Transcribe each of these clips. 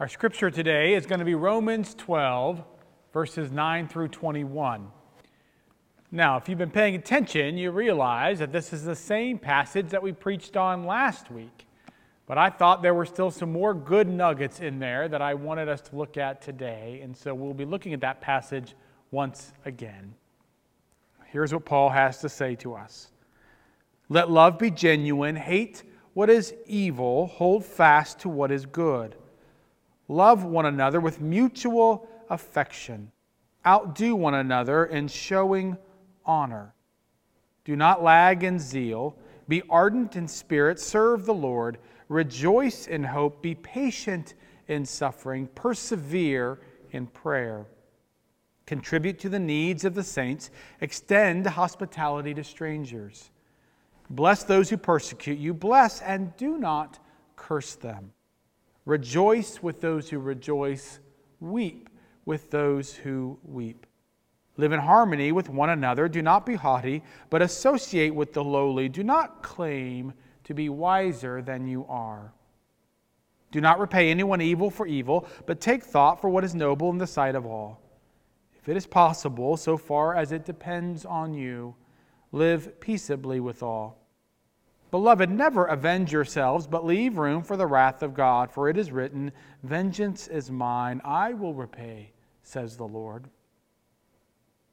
Our scripture today is going to be Romans 12, verses 9 through 21. Now, if you've been paying attention, you realize that this is the same passage that we preached on last week. But I thought there were still some more good nuggets in there that I wanted us to look at today. And so we'll be looking at that passage once again. Here's what Paul has to say to us Let love be genuine, hate what is evil, hold fast to what is good. Love one another with mutual affection. Outdo one another in showing honor. Do not lag in zeal. Be ardent in spirit. Serve the Lord. Rejoice in hope. Be patient in suffering. Persevere in prayer. Contribute to the needs of the saints. Extend hospitality to strangers. Bless those who persecute you. Bless and do not curse them. Rejoice with those who rejoice. Weep with those who weep. Live in harmony with one another. Do not be haughty, but associate with the lowly. Do not claim to be wiser than you are. Do not repay anyone evil for evil, but take thought for what is noble in the sight of all. If it is possible, so far as it depends on you, live peaceably with all. Beloved, never avenge yourselves, but leave room for the wrath of God, for it is written, Vengeance is mine, I will repay, says the Lord.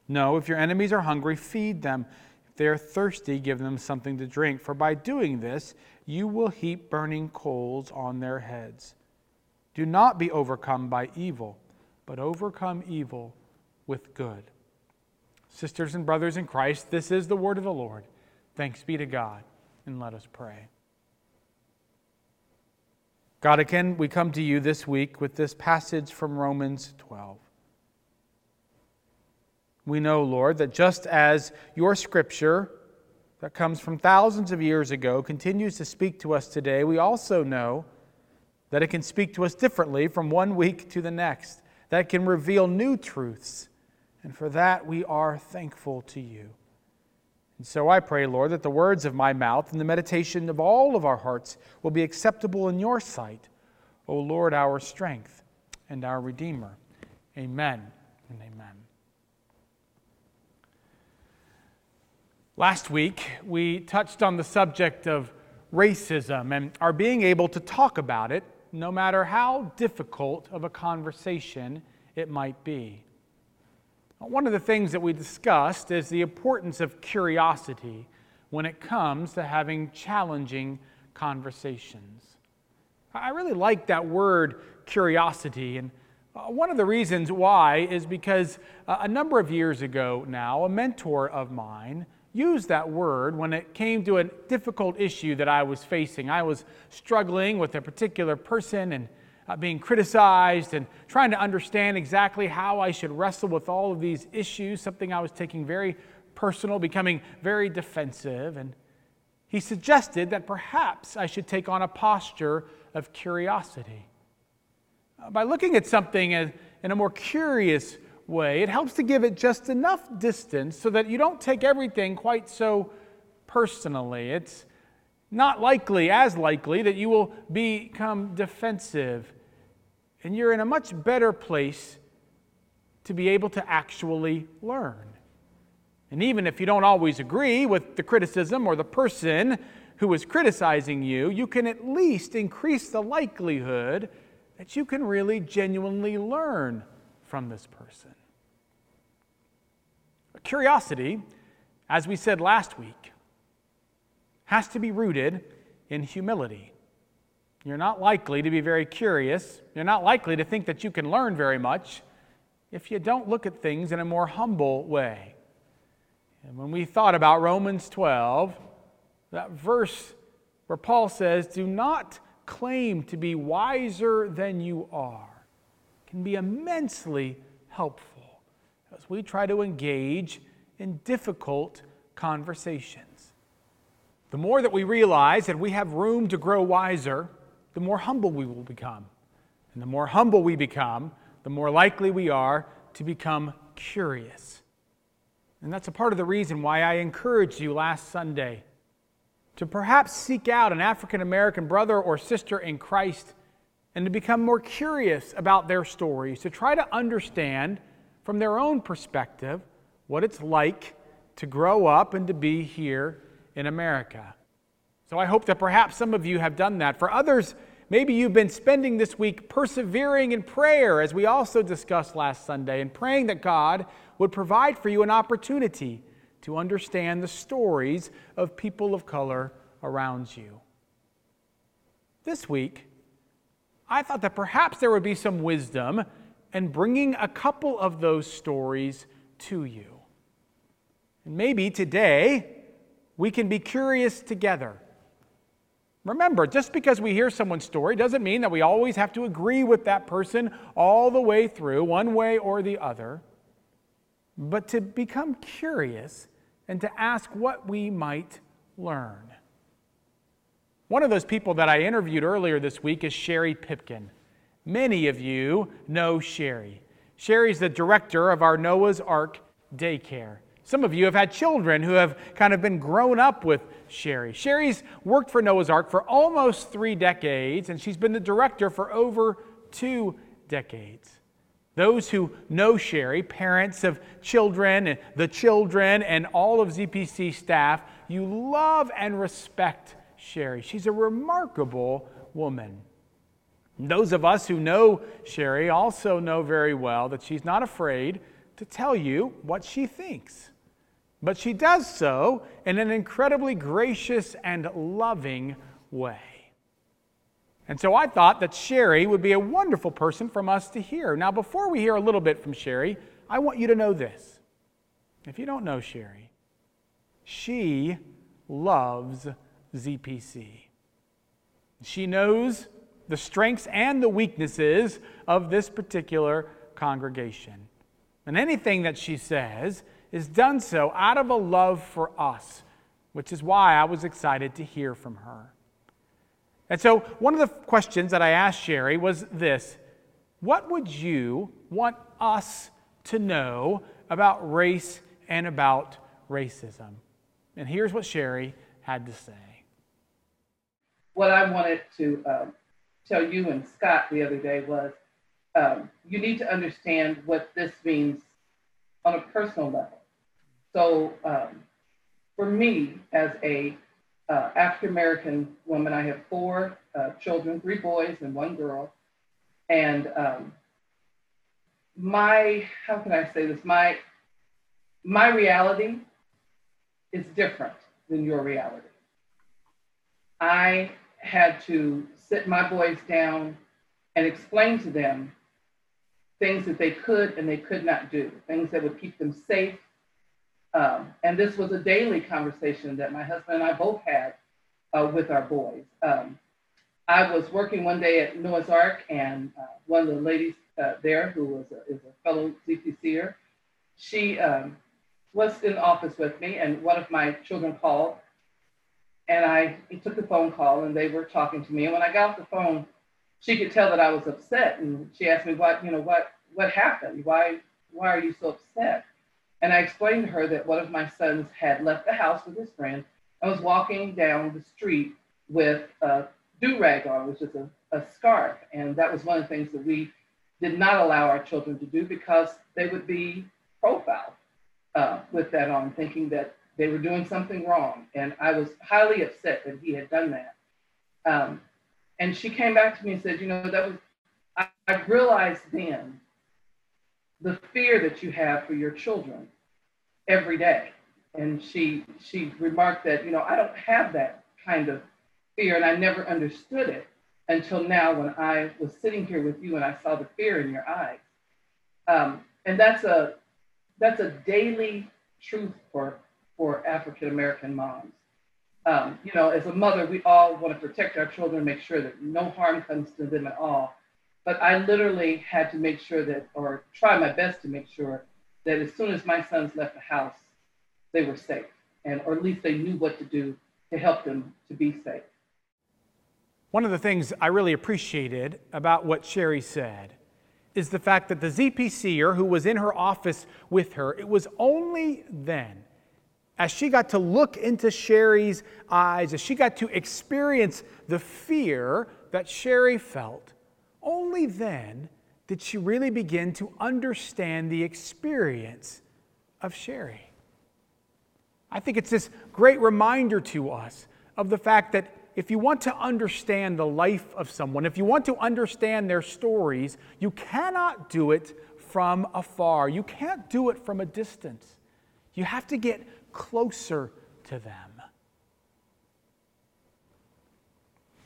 No, if your enemies are hungry, feed them. If they are thirsty, give them something to drink, for by doing this, you will heap burning coals on their heads. Do not be overcome by evil, but overcome evil with good. Sisters and brothers in Christ, this is the word of the Lord. Thanks be to God, and let us pray. God, again, we come to you this week with this passage from Romans 12. We know, Lord, that just as your scripture that comes from thousands of years ago continues to speak to us today, we also know that it can speak to us differently from one week to the next, that can reveal new truths. And for that, we are thankful to you. And so I pray, Lord, that the words of my mouth and the meditation of all of our hearts will be acceptable in your sight, O Lord, our strength and our Redeemer. Amen and amen. Last week, we touched on the subject of racism and our being able to talk about it, no matter how difficult of a conversation it might be. One of the things that we discussed is the importance of curiosity when it comes to having challenging conversations. I really like that word curiosity, and uh, one of the reasons why is because uh, a number of years ago now, a mentor of mine used that word when it came to a difficult issue that I was facing. I was struggling with a particular person and uh, being criticized and trying to understand exactly how I should wrestle with all of these issues, something I was taking very personal, becoming very defensive. And he suggested that perhaps I should take on a posture of curiosity. Uh, by looking at something in a more curious way, it helps to give it just enough distance so that you don't take everything quite so personally. It's not likely, as likely, that you will become defensive. And you're in a much better place to be able to actually learn. And even if you don't always agree with the criticism or the person who is criticizing you, you can at least increase the likelihood that you can really genuinely learn from this person. Curiosity, as we said last week, has to be rooted in humility. You're not likely to be very curious. You're not likely to think that you can learn very much if you don't look at things in a more humble way. And when we thought about Romans 12, that verse where Paul says, Do not claim to be wiser than you are, can be immensely helpful as we try to engage in difficult conversations. The more that we realize that we have room to grow wiser, the more humble we will become. And the more humble we become, the more likely we are to become curious. And that's a part of the reason why I encouraged you last Sunday to perhaps seek out an African American brother or sister in Christ and to become more curious about their stories, to try to understand from their own perspective what it's like to grow up and to be here in America. So I hope that perhaps some of you have done that. For others, maybe you've been spending this week persevering in prayer, as we also discussed last Sunday, and praying that God would provide for you an opportunity to understand the stories of people of color around you. This week, I thought that perhaps there would be some wisdom in bringing a couple of those stories to you. And maybe today we can be curious together Remember, just because we hear someone's story doesn't mean that we always have to agree with that person all the way through, one way or the other, but to become curious and to ask what we might learn. One of those people that I interviewed earlier this week is Sherry Pipkin. Many of you know Sherry. Sherry's the director of our Noah's Ark daycare. Some of you have had children who have kind of been grown up with Sherry. Sherry's worked for Noah's Ark for almost three decades, and she's been the director for over two decades. Those who know Sherry, parents of children, and the children, and all of ZPC staff, you love and respect Sherry. She's a remarkable woman. Those of us who know Sherry also know very well that she's not afraid to tell you what she thinks. But she does so in an incredibly gracious and loving way. And so I thought that Sherry would be a wonderful person from us to hear. Now, before we hear a little bit from Sherry, I want you to know this. If you don't know Sherry, she loves ZPC. She knows the strengths and the weaknesses of this particular congregation. And anything that she says is done so out of a love for us, which is why I was excited to hear from her. And so, one of the questions that I asked Sherry was this What would you want us to know about race and about racism? And here's what Sherry had to say. What I wanted to um, tell you and Scott the other day was um, you need to understand what this means on a personal level. So um, for me, as a uh, African American woman, I have four uh, children, three boys and one girl, and um, my how can I say this? My my reality is different than your reality. I had to sit my boys down and explain to them things that they could and they could not do, things that would keep them safe, um, and this was a daily conversation that my husband and I both had uh, with our boys. Um, I was working one day at Noah's Ark, and uh, one of the ladies uh, there, who was a, is a fellow ZPCer, she um, was in the office with me, and one of my children called, and I took the phone call, and they were talking to me. And when I got off the phone, she could tell that I was upset, and she asked me, "What, you know, what, what happened? Why, why are you so upset?" And I explained to her that one of my sons had left the house with his friend and was walking down the street with a do rag on, which is a, a scarf. And that was one of the things that we did not allow our children to do because they would be profiled uh, with that on, thinking that they were doing something wrong. And I was highly upset that he had done that. Um, and she came back to me and said, You know, that was, I, I realized then the fear that you have for your children every day. And she she remarked that, you know, I don't have that kind of fear and I never understood it until now when I was sitting here with you and I saw the fear in your eyes. Um, and that's a that's a daily truth for for African American moms. Um, you know, as a mother, we all want to protect our children, make sure that no harm comes to them at all. But I literally had to make sure that, or try my best to make sure that as soon as my sons left the house, they were safe, and or at least they knew what to do to help them to be safe. One of the things I really appreciated about what Sherry said is the fact that the ZPCer who was in her office with her, it was only then, as she got to look into Sherry's eyes, as she got to experience the fear that Sherry felt, only then did she really begin to understand the experience of Sherry. I think it's this great reminder to us of the fact that if you want to understand the life of someone, if you want to understand their stories, you cannot do it from afar. You can't do it from a distance. You have to get closer to them.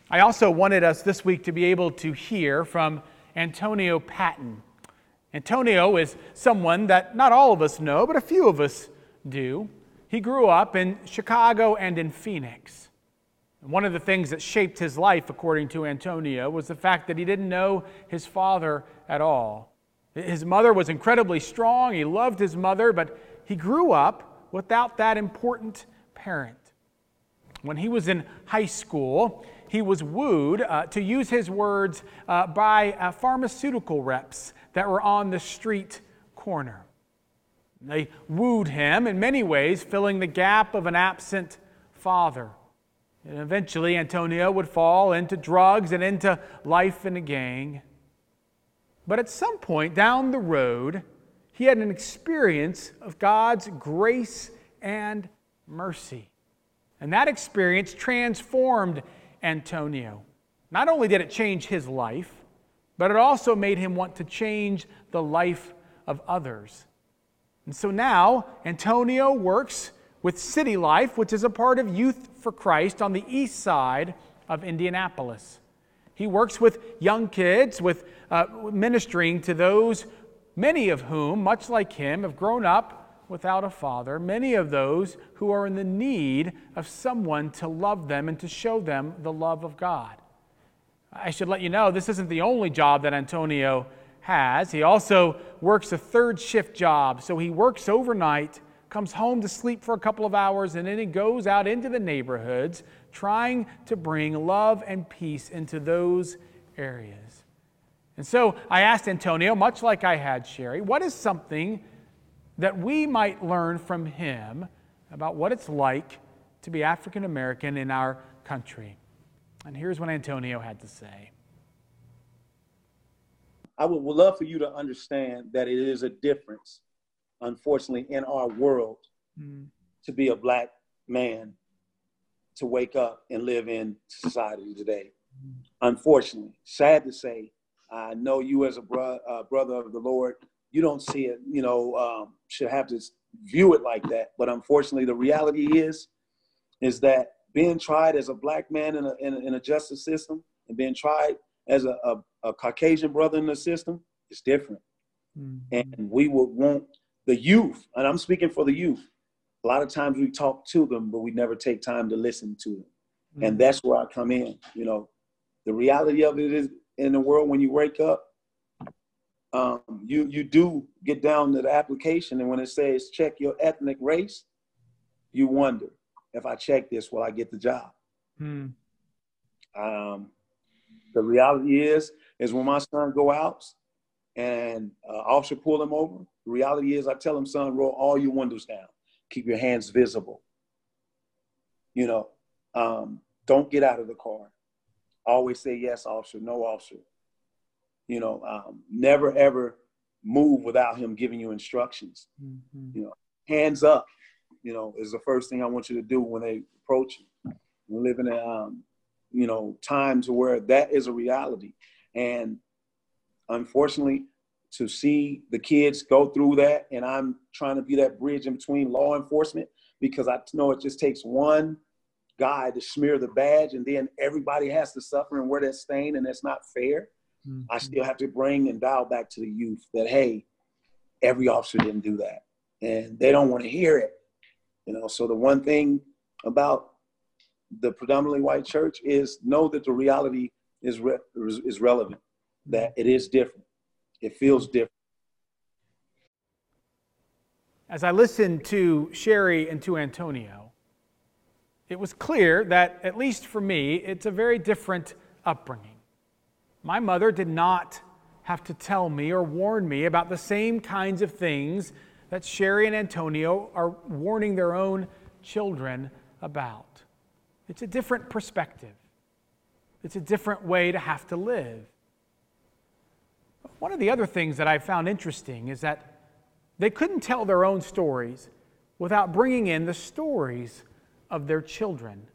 I also wanted us this week to be able to hear from Antonio Patton. Antonio is someone that not all of us know, but a few of us do. He grew up in Chicago and in Phoenix. one of the things that shaped his life, according to Antonio, was the fact that he didn't know his father at all. His mother was incredibly strong. He loved his mother, but he grew up without that important parent. When he was in high school, he was wooed, uh, to use his words, uh, by uh, pharmaceutical reps that were on the street corner. They wooed him in many ways, filling the gap of an absent father. And eventually, Antonio would fall into drugs and into life in a gang. But at some point down the road, he had an experience of God's grace and mercy. And that experience transformed Antonio. Not only did it change his life, but it also made him want to change the life of others. And so now, Antonio works with City Life, which is a part of Youth for Christ on the east side of Indianapolis. He works with young kids, with uh, ministering to those, many of whom, much like him, have grown up without a father, many of those who are in the need of someone to love them and to show them the love of God. I should let you know this isn't the only job that Antonio has. He also works a third shift job, so he works overnight, comes home to sleep for a couple of hours, and then he goes out into the neighborhoods trying to bring love and peace into those areas. And so I asked Antonio, much like I had Sherry, what is something that we might learn from him about what it's like to be African American in our country. And here's what Antonio had to say. I would, would love for you to understand that it is a difference, unfortunately, in our world mm. to be a black man to wake up and live in society today. Mm. Unfortunately, sad to say, I know you as a bro- uh, brother of the Lord you don't see it, you know, um, should have to view it like that. But unfortunately, the reality is, is that being tried as a black man in a, in a, in a justice system and being tried as a, a, a, Caucasian brother in the system is different. Mm-hmm. And we would want the youth, and I'm speaking for the youth. A lot of times we talk to them, but we never take time to listen to them. Mm-hmm. And that's where I come in. You know, the reality of it is in the world when you wake up, um, you you do get down to the application, and when it says check your ethnic race, you wonder if I check this, will I get the job? Hmm. Um, the reality is, is when my son go out and uh, officer pull him over, the reality is I tell him, son, roll all your windows down, keep your hands visible. You know, um, don't get out of the car. Always say yes, officer, no, officer. You know, um, never ever move without him giving you instructions. Mm-hmm. You know, hands up. You know, is the first thing I want you to do when they approach you. We live in, um, you know, times where that is a reality, and unfortunately, to see the kids go through that, and I'm trying to be that bridge in between law enforcement because I know it just takes one guy to smear the badge, and then everybody has to suffer and wear that stain, and that's not fair. Mm-hmm. I still have to bring and dial back to the youth that, hey, every officer didn't do that. And they don't want to hear it. You know, so the one thing about the predominantly white church is know that the reality is, re- is relevant, that it is different. It feels different. As I listened to Sherry and to Antonio, it was clear that, at least for me, it's a very different upbringing. My mother did not have to tell me or warn me about the same kinds of things that Sherry and Antonio are warning their own children about. It's a different perspective, it's a different way to have to live. One of the other things that I found interesting is that they couldn't tell their own stories without bringing in the stories of their children.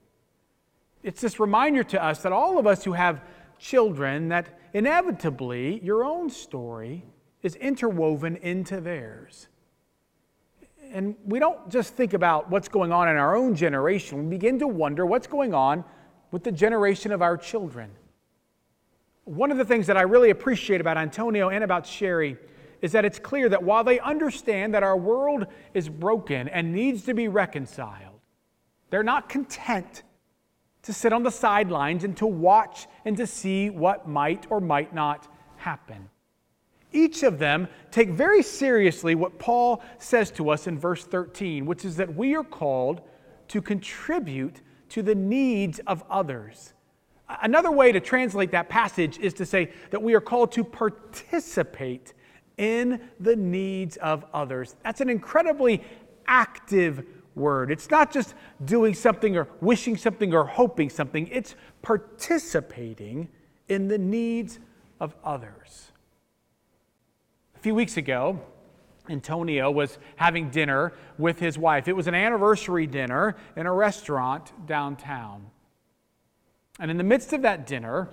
It's this reminder to us that all of us who have children, that inevitably your own story is interwoven into theirs. And we don't just think about what's going on in our own generation, we begin to wonder what's going on with the generation of our children. One of the things that I really appreciate about Antonio and about Sherry is that it's clear that while they understand that our world is broken and needs to be reconciled, they're not content to sit on the sidelines and to watch and to see what might or might not happen. Each of them take very seriously what Paul says to us in verse 13, which is that we are called to contribute to the needs of others. Another way to translate that passage is to say that we are called to participate in the needs of others. That's an incredibly active word. It's not just doing something or wishing something or hoping something, it's participating in the needs of others. A few weeks ago, Antonio was having dinner with his wife. It was an anniversary dinner in a restaurant downtown. And in the midst of that dinner,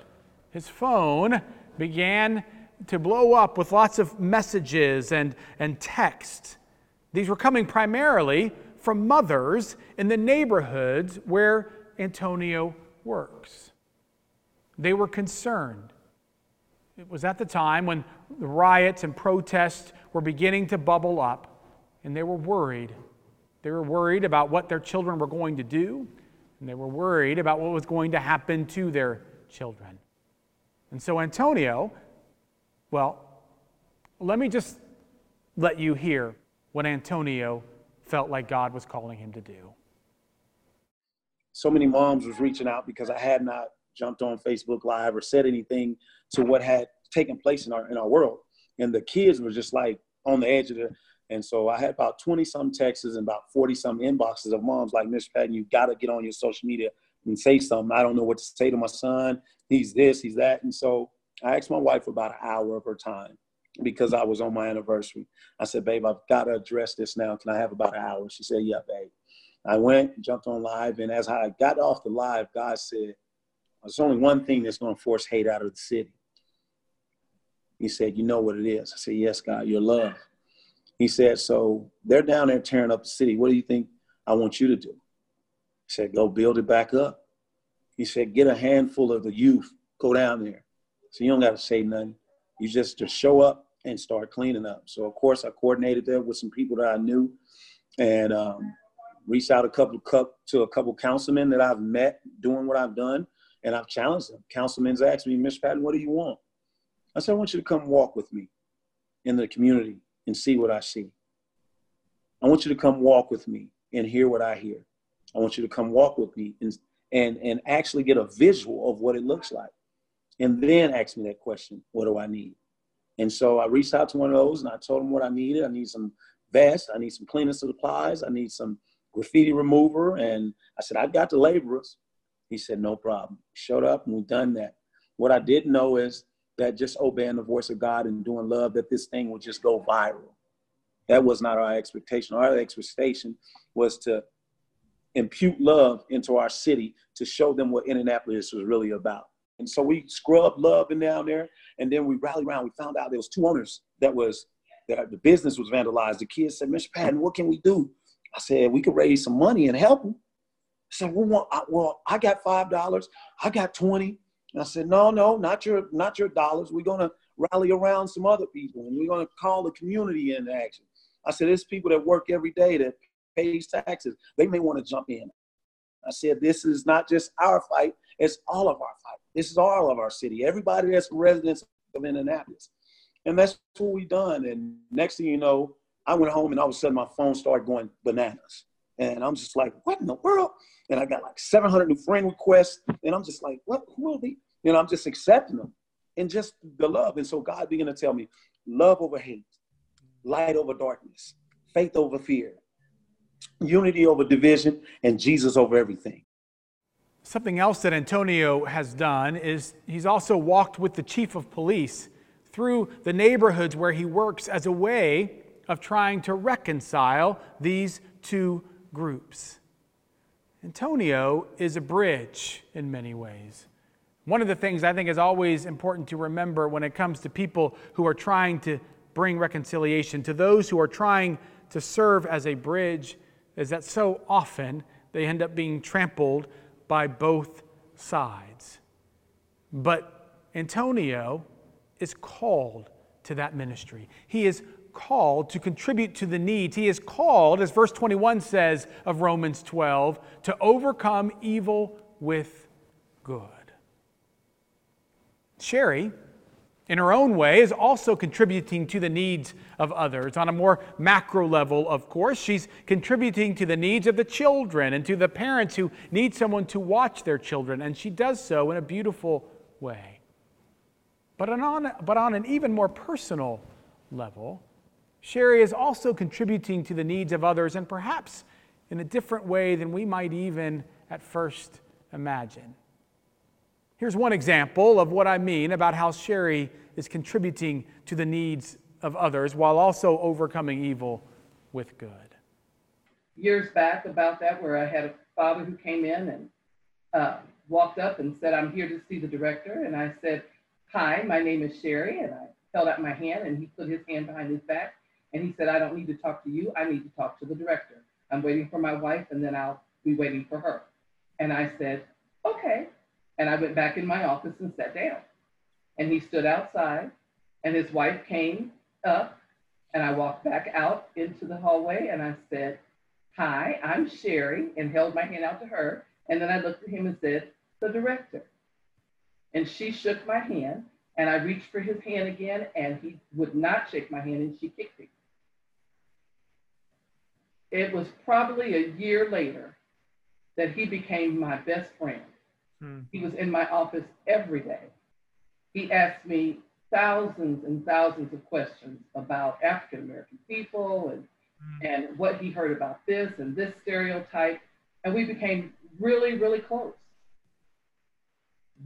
his phone began to blow up with lots of messages and, and text. These were coming primarily from mothers in the neighborhoods where Antonio works. They were concerned. It was at the time when the riots and protests were beginning to bubble up, and they were worried. They were worried about what their children were going to do, and they were worried about what was going to happen to their children. And so Antonio well, let me just let you hear what Antonio felt like God was calling him to do. So many moms was reaching out because I had not jumped on Facebook Live or said anything to what had taken place in our in our world. And the kids were just like on the edge of the and so I had about 20 some texts and about 40 some inboxes of moms like, Miss Patton, you gotta get on your social media and say something. I don't know what to say to my son. He's this, he's that. And so I asked my wife about an hour of her time because I was on my anniversary. I said, babe, I've got to address this now. Can I have about an hour? She said, yeah, babe. I went, jumped on live, and as I got off the live, God said, there's only one thing that's going to force hate out of the city. He said, you know what it is? I said, yes, God, your love. He said, so they're down there tearing up the city. What do you think I want you to do? He said, go build it back up. He said, get a handful of the youth, go down there so you don't got to say nothing. You just just show up and start cleaning up. So of course I coordinated there with some people that I knew, and um, reached out a couple to a couple councilmen that I've met doing what I've done, and I've challenged them. Councilmen's asked me, Mr. Patton, what do you want? I said, I want you to come walk with me in the community and see what I see. I want you to come walk with me and hear what I hear. I want you to come walk with me and and and actually get a visual of what it looks like and then ask me that question what do I need? And so I reached out to one of those and I told him what I needed. I need some vests, I need some cleaning supplies, I need some graffiti remover. And I said, I've got the laborers. He said, no problem. Showed up and we've done that. What I didn't know is that just obeying the voice of God and doing love, that this thing would just go viral. That was not our expectation. Our expectation was to impute love into our city to show them what Indianapolis was really about. And so we scrubbed love in down there, and then we rallied around. We found out there was two owners that was that the business was vandalized. The kids said, "Mr. Patton, what can we do?" I said, "We could raise some money and help them." I said, "Well, I, well, I got five dollars. I got 20. And I said, "No, no, not your not your dollars. We're gonna rally around some other people, and we're gonna call the community into action." I said, "There's people that work every day that pays taxes. They may want to jump in." I said, "This is not just our fight; it's all of our fight." This is all of our city. Everybody that's residents of Indianapolis. And that's what we done. And next thing you know, I went home and all of a sudden my phone started going bananas. And I'm just like, what in the world? And I got like 700 new friend requests. And I'm just like, what? Who are they? And I'm just accepting them and just the love. And so God began to tell me love over hate, light over darkness, faith over fear, unity over division, and Jesus over everything. Something else that Antonio has done is he's also walked with the chief of police through the neighborhoods where he works as a way of trying to reconcile these two groups. Antonio is a bridge in many ways. One of the things I think is always important to remember when it comes to people who are trying to bring reconciliation, to those who are trying to serve as a bridge, is that so often they end up being trampled by both sides. But Antonio is called to that ministry. He is called to contribute to the needs. He is called, as verse 21 says of Romans 12, to overcome evil with good. Sherry, in her own way, is also contributing to the needs of others. On a more macro level, of course, she's contributing to the needs of the children and to the parents who need someone to watch their children, and she does so in a beautiful way. But on, but on an even more personal level, Sherry is also contributing to the needs of others, and perhaps in a different way than we might even at first imagine. Here's one example of what I mean about how Sherry is contributing to the needs of others while also overcoming evil with good. Years back, about that, where I had a father who came in and uh, walked up and said, I'm here to see the director. And I said, Hi, my name is Sherry. And I held out my hand, and he put his hand behind his back and he said, I don't need to talk to you. I need to talk to the director. I'm waiting for my wife and then I'll be waiting for her. And I said, okay. And I went back in my office and sat down. And he stood outside and his wife came up and I walked back out into the hallway and I said, Hi, I'm Sherry, and held my hand out to her. And then I looked at him and said, The director. And she shook my hand and I reached for his hand again and he would not shake my hand and she kicked me. It was probably a year later that he became my best friend. Hmm. He was in my office every day. He asked me thousands and thousands of questions about African American people and, hmm. and what he heard about this and this stereotype. And we became really, really close.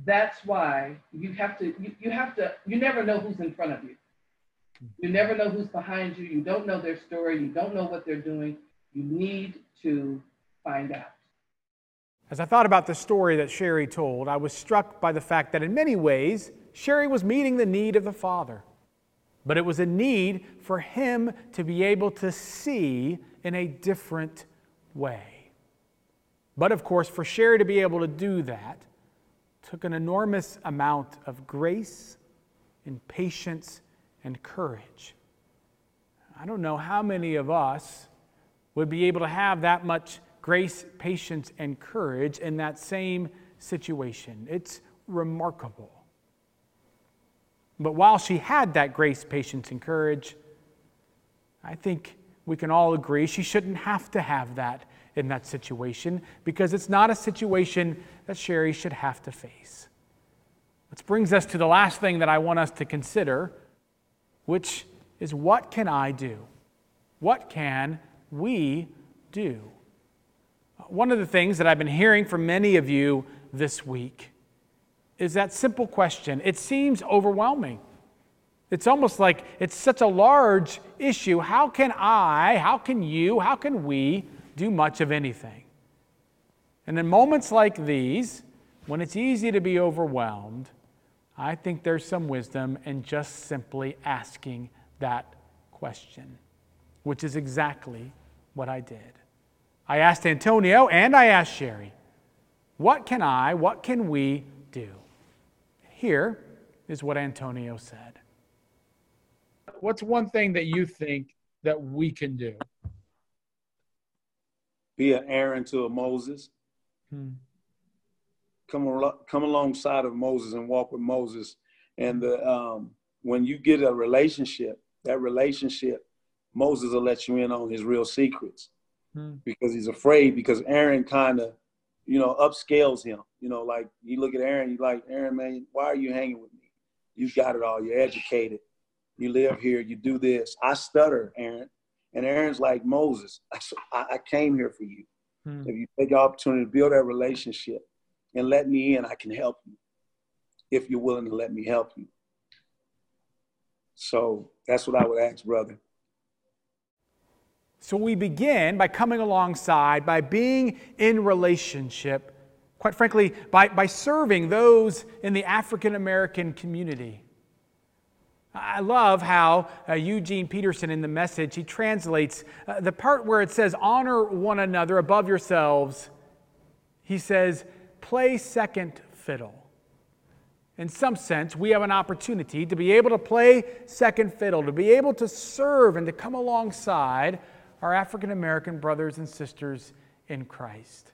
That's why you have to, you, you have to, you never know who's in front of you. You never know who's behind you. You don't know their story. You don't know what they're doing. You need to find out. As I thought about the story that Sherry told, I was struck by the fact that in many ways, Sherry was meeting the need of the Father. But it was a need for him to be able to see in a different way. But of course, for Sherry to be able to do that took an enormous amount of grace and patience and courage. I don't know how many of us would be able to have that much grace, patience, and courage in that same situation. It's remarkable. But while she had that grace, patience, and courage, I think we can all agree she shouldn't have to have that in that situation because it's not a situation that Sherry should have to face. Which brings us to the last thing that I want us to consider, which is what can I do? What can we do. One of the things that I've been hearing from many of you this week is that simple question. It seems overwhelming. It's almost like it's such a large issue. How can I, how can you, how can we do much of anything? And in moments like these, when it's easy to be overwhelmed, I think there's some wisdom in just simply asking that question, which is exactly what I did. I asked Antonio and I asked Sherry, what can I, what can we do? Here is what Antonio said. What's one thing that you think that we can do? Be an Aaron to a Moses. Hmm. Come, al- come alongside of Moses and walk with Moses. And the, um, when you get a relationship, that relationship Moses will let you in on his real secrets hmm. because he's afraid because Aaron kind of, you know, upscales him. You know, like you look at Aaron, you like, Aaron, man, why are you hanging with me? You got it all. You're educated. You live here. You do this. I stutter, Aaron. And Aaron's like, Moses, I, I came here for you. Hmm. If you take the opportunity to build that relationship and let me in, I can help you if you're willing to let me help you. So that's what I would ask, brother. So we begin by coming alongside, by being in relationship, quite frankly, by, by serving those in the African American community. I love how uh, Eugene Peterson in the message, he translates uh, the part where it says, honor one another above yourselves. He says, play second fiddle. In some sense, we have an opportunity to be able to play second fiddle, to be able to serve and to come alongside our African American brothers and sisters in Christ.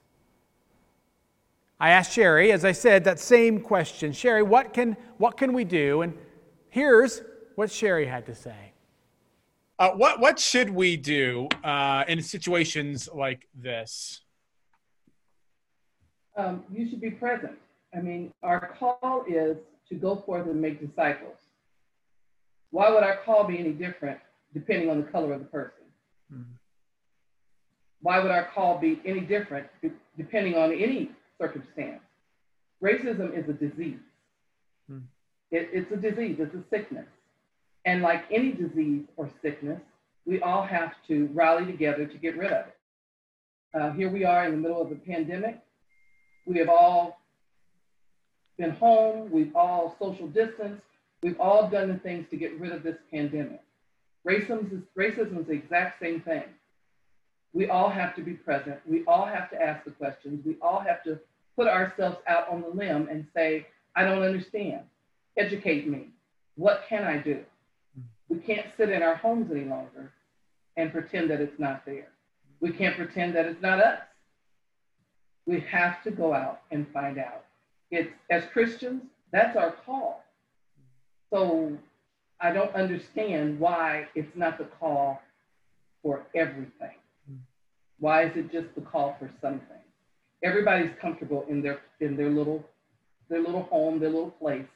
I asked Sherry, as I said, that same question Sherry, what can, what can we do? And here's what Sherry had to say. Uh, what, what should we do uh, in situations like this? Um, you should be present. I mean, our call is to go forth and make disciples. Why would our call be any different depending on the color of the person? Mm-hmm. Why would our call be any different depending on any circumstance? Racism is a disease. Mm-hmm. It, it's a disease, it's a sickness. And like any disease or sickness, we all have to rally together to get rid of it. Uh, here we are in the middle of a pandemic. We have all been home, we've all social distanced, we've all done the things to get rid of this pandemic. Racism is, racism is the exact same thing. We all have to be present. We all have to ask the questions. We all have to put ourselves out on the limb and say, I don't understand. Educate me. What can I do? We can't sit in our homes any longer and pretend that it's not there. We can't pretend that it's not us. We have to go out and find out. It's as Christians, that's our call. So I don't understand why it's not the call for everything. Why is it just the call for something? Everybody's comfortable in their in their little their little home, their little place.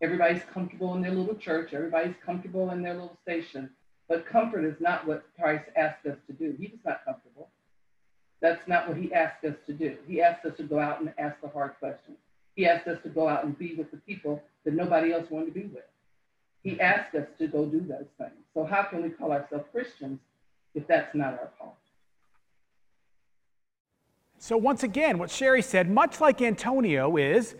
Everybody's comfortable in their little church. Everybody's comfortable in their little station. But comfort is not what Christ asked us to do. He was not comfortable. That's not what he asked us to do. He asked us to go out and ask the hard questions. He asked us to go out and be with the people that nobody else wanted to be with. He asked us to go do those things. So how can we call ourselves Christians if that's not our call? So, once again, what Sherry said, much like Antonio, is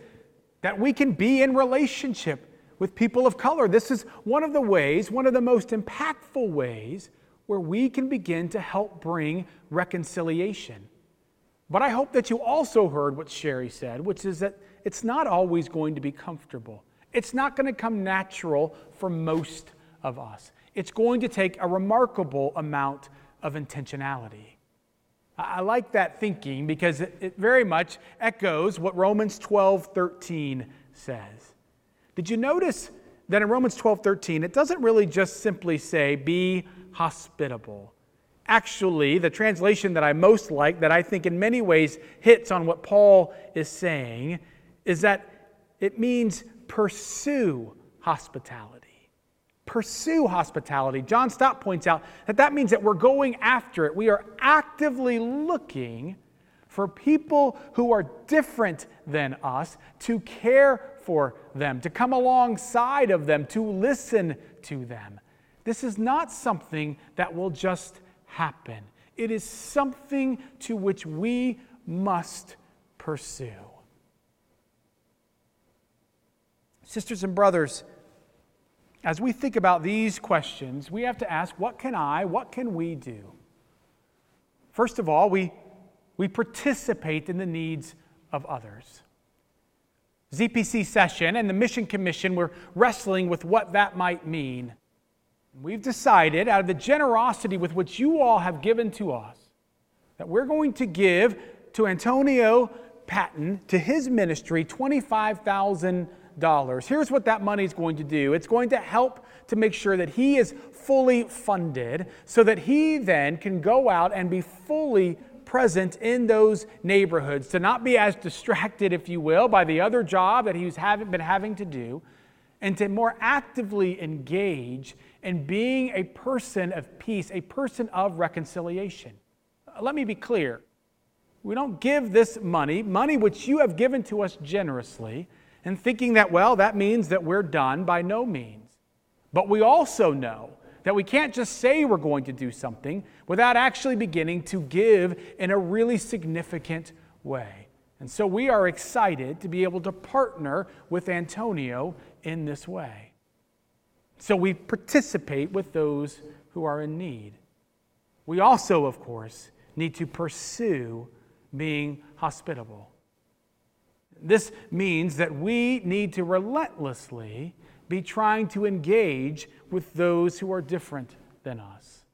that we can be in relationship with people of color. This is one of the ways, one of the most impactful ways, where we can begin to help bring reconciliation. But I hope that you also heard what Sherry said, which is that it's not always going to be comfortable. It's not going to come natural for most of us. It's going to take a remarkable amount of intentionality. I like that thinking because it very much echoes what Romans 12 13 says. Did you notice that in Romans 12 13, it doesn't really just simply say, be hospitable? Actually, the translation that I most like, that I think in many ways hits on what Paul is saying, is that it means pursue hospitality pursue hospitality. John Stott points out that that means that we're going after it. We are actively looking for people who are different than us to care for them, to come alongside of them, to listen to them. This is not something that will just happen. It is something to which we must pursue. Sisters and brothers, as we think about these questions, we have to ask what can I, what can we do? First of all, we, we participate in the needs of others. ZPC session and the Mission Commission were wrestling with what that might mean. We've decided, out of the generosity with which you all have given to us, that we're going to give to Antonio Patton, to his ministry, 25,000 dollars. Here's what that money is going to do it's going to help to make sure that he is fully funded so that he then can go out and be fully present in those neighborhoods, to not be as distracted, if you will, by the other job that he's having, been having to do, and to more actively engage in being a person of peace, a person of reconciliation. Uh, let me be clear. We don't give this money, money which you have given to us generously, and thinking that, well, that means that we're done by no means. But we also know that we can't just say we're going to do something without actually beginning to give in a really significant way. And so we are excited to be able to partner with Antonio in this way. So we participate with those who are in need. We also, of course, need to pursue being hospitable. This means that we need to relentlessly be trying to engage with those who are different than us.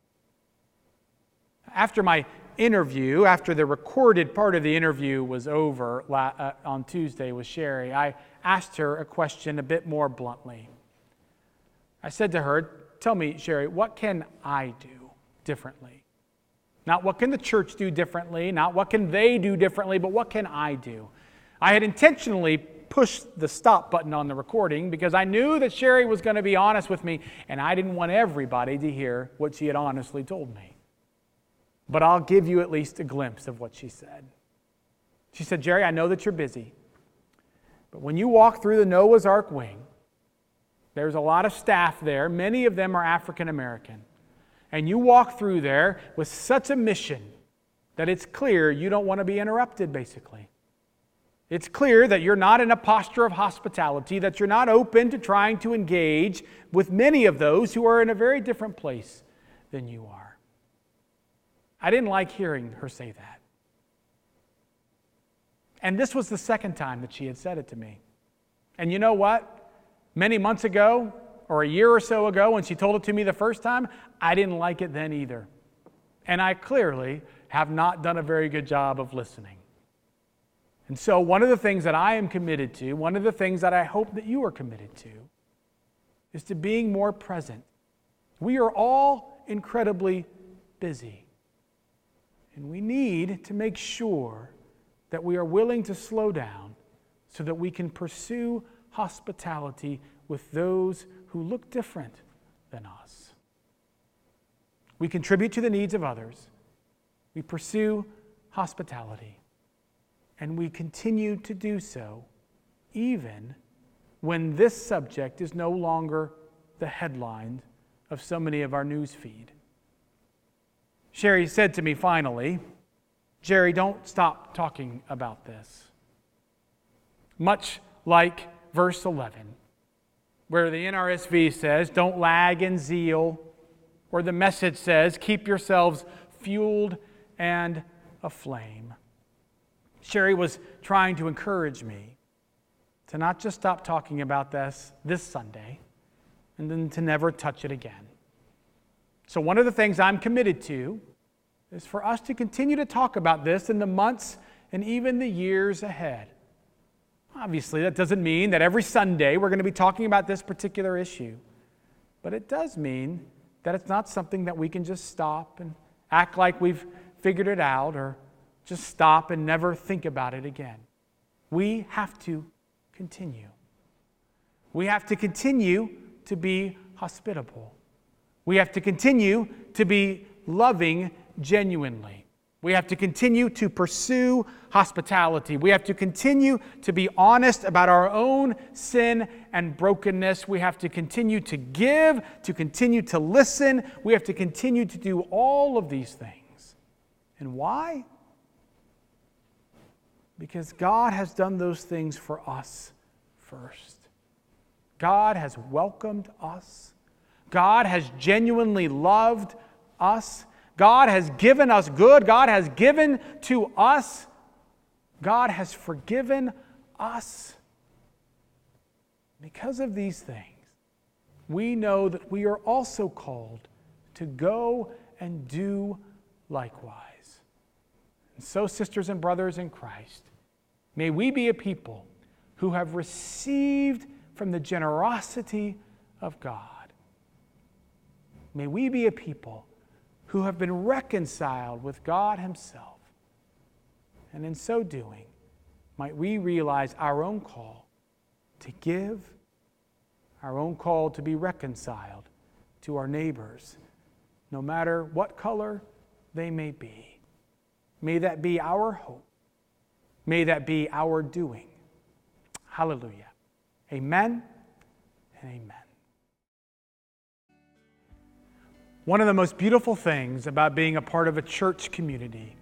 After my interview, after the recorded part of the interview was over uh, on Tuesday with Sherry, I asked her a question a bit more bluntly. I said to her, Tell me, Sherry, what can I do differently? Not what can the church do differently, not what can they do differently, but what can I do? I had intentionally pushed the stop button on the recording because I knew that Sherry was going to be honest with me, and I didn't want everybody to hear what she had honestly told me. But I'll give you at least a glimpse of what she said. She said, Jerry, I know that you're busy, but when you walk through the Noah's Ark wing, there's a lot of staff there. Many of them are African American. And you walk through there with such a mission that it's clear you don't want to be interrupted, basically. It's clear that you're not in a posture of hospitality, that you're not open to trying to engage with many of those who are in a very different place than you are. I didn't like hearing her say that. And this was the second time that she had said it to me. And you know what? Many months ago, or a year or so ago, when she told it to me the first time, I didn't like it then either. And I clearly have not done a very good job of listening. And so, one of the things that I am committed to, one of the things that I hope that you are committed to, is to being more present. We are all incredibly busy. And we need to make sure that we are willing to slow down so that we can pursue hospitality with those who look different than us. We contribute to the needs of others. We pursue hospitality. And we continue to do so even when this subject is no longer the headline of so many of our news feed. Sherry said to me finally, Jerry, don't stop talking about this. Much like verse 11, where the NRSV says, Don't lag in zeal, or the message says, Keep yourselves fueled and aflame. Sherry was trying to encourage me to not just stop talking about this this Sunday and then to never touch it again. So, one of the things I'm committed to is for us to continue to talk about this in the months and even the years ahead. Obviously, that doesn't mean that every Sunday we're going to be talking about this particular issue, but it does mean that it's not something that we can just stop and act like we've figured it out or just stop and never think about it again. We have to continue. We have to continue to be hospitable. We have to continue to be loving genuinely. We have to continue to pursue hospitality. We have to continue to be honest about our own sin and brokenness. We have to continue to give, to continue to listen. We have to continue to do all of these things. And why? Because God has done those things for us first. God has welcomed us. God has genuinely loved us. God has given us good. God has given to us. God has forgiven us. Because of these things, we know that we are also called to go and do likewise. And so, sisters and brothers in Christ, may we be a people who have received from the generosity of God. May we be a people who have been reconciled with God Himself. And in so doing, might we realize our own call to give, our own call to be reconciled to our neighbors, no matter what color they may be. May that be our hope. May that be our doing. Hallelujah. Amen and amen. One of the most beautiful things about being a part of a church community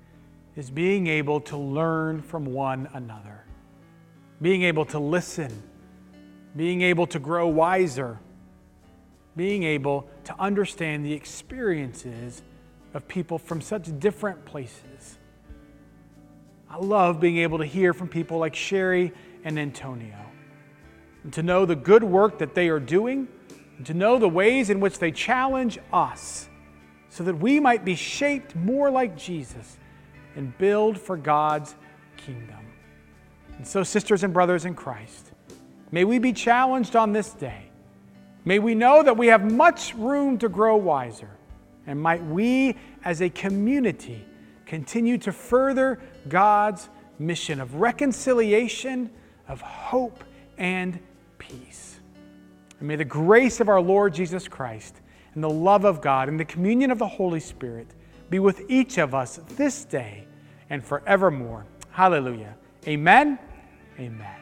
is being able to learn from one another, being able to listen, being able to grow wiser, being able to understand the experiences of people from such different places. I love being able to hear from people like Sherry and Antonio, and to know the good work that they are doing, and to know the ways in which they challenge us so that we might be shaped more like Jesus and build for God's kingdom. And so, sisters and brothers in Christ, may we be challenged on this day. May we know that we have much room to grow wiser, and might we as a community continue to further God's mission of reconciliation, of hope, and peace. And may the grace of our Lord Jesus Christ and the love of God and the communion of the Holy Spirit be with each of us this day and forevermore. Hallelujah. Amen. Amen.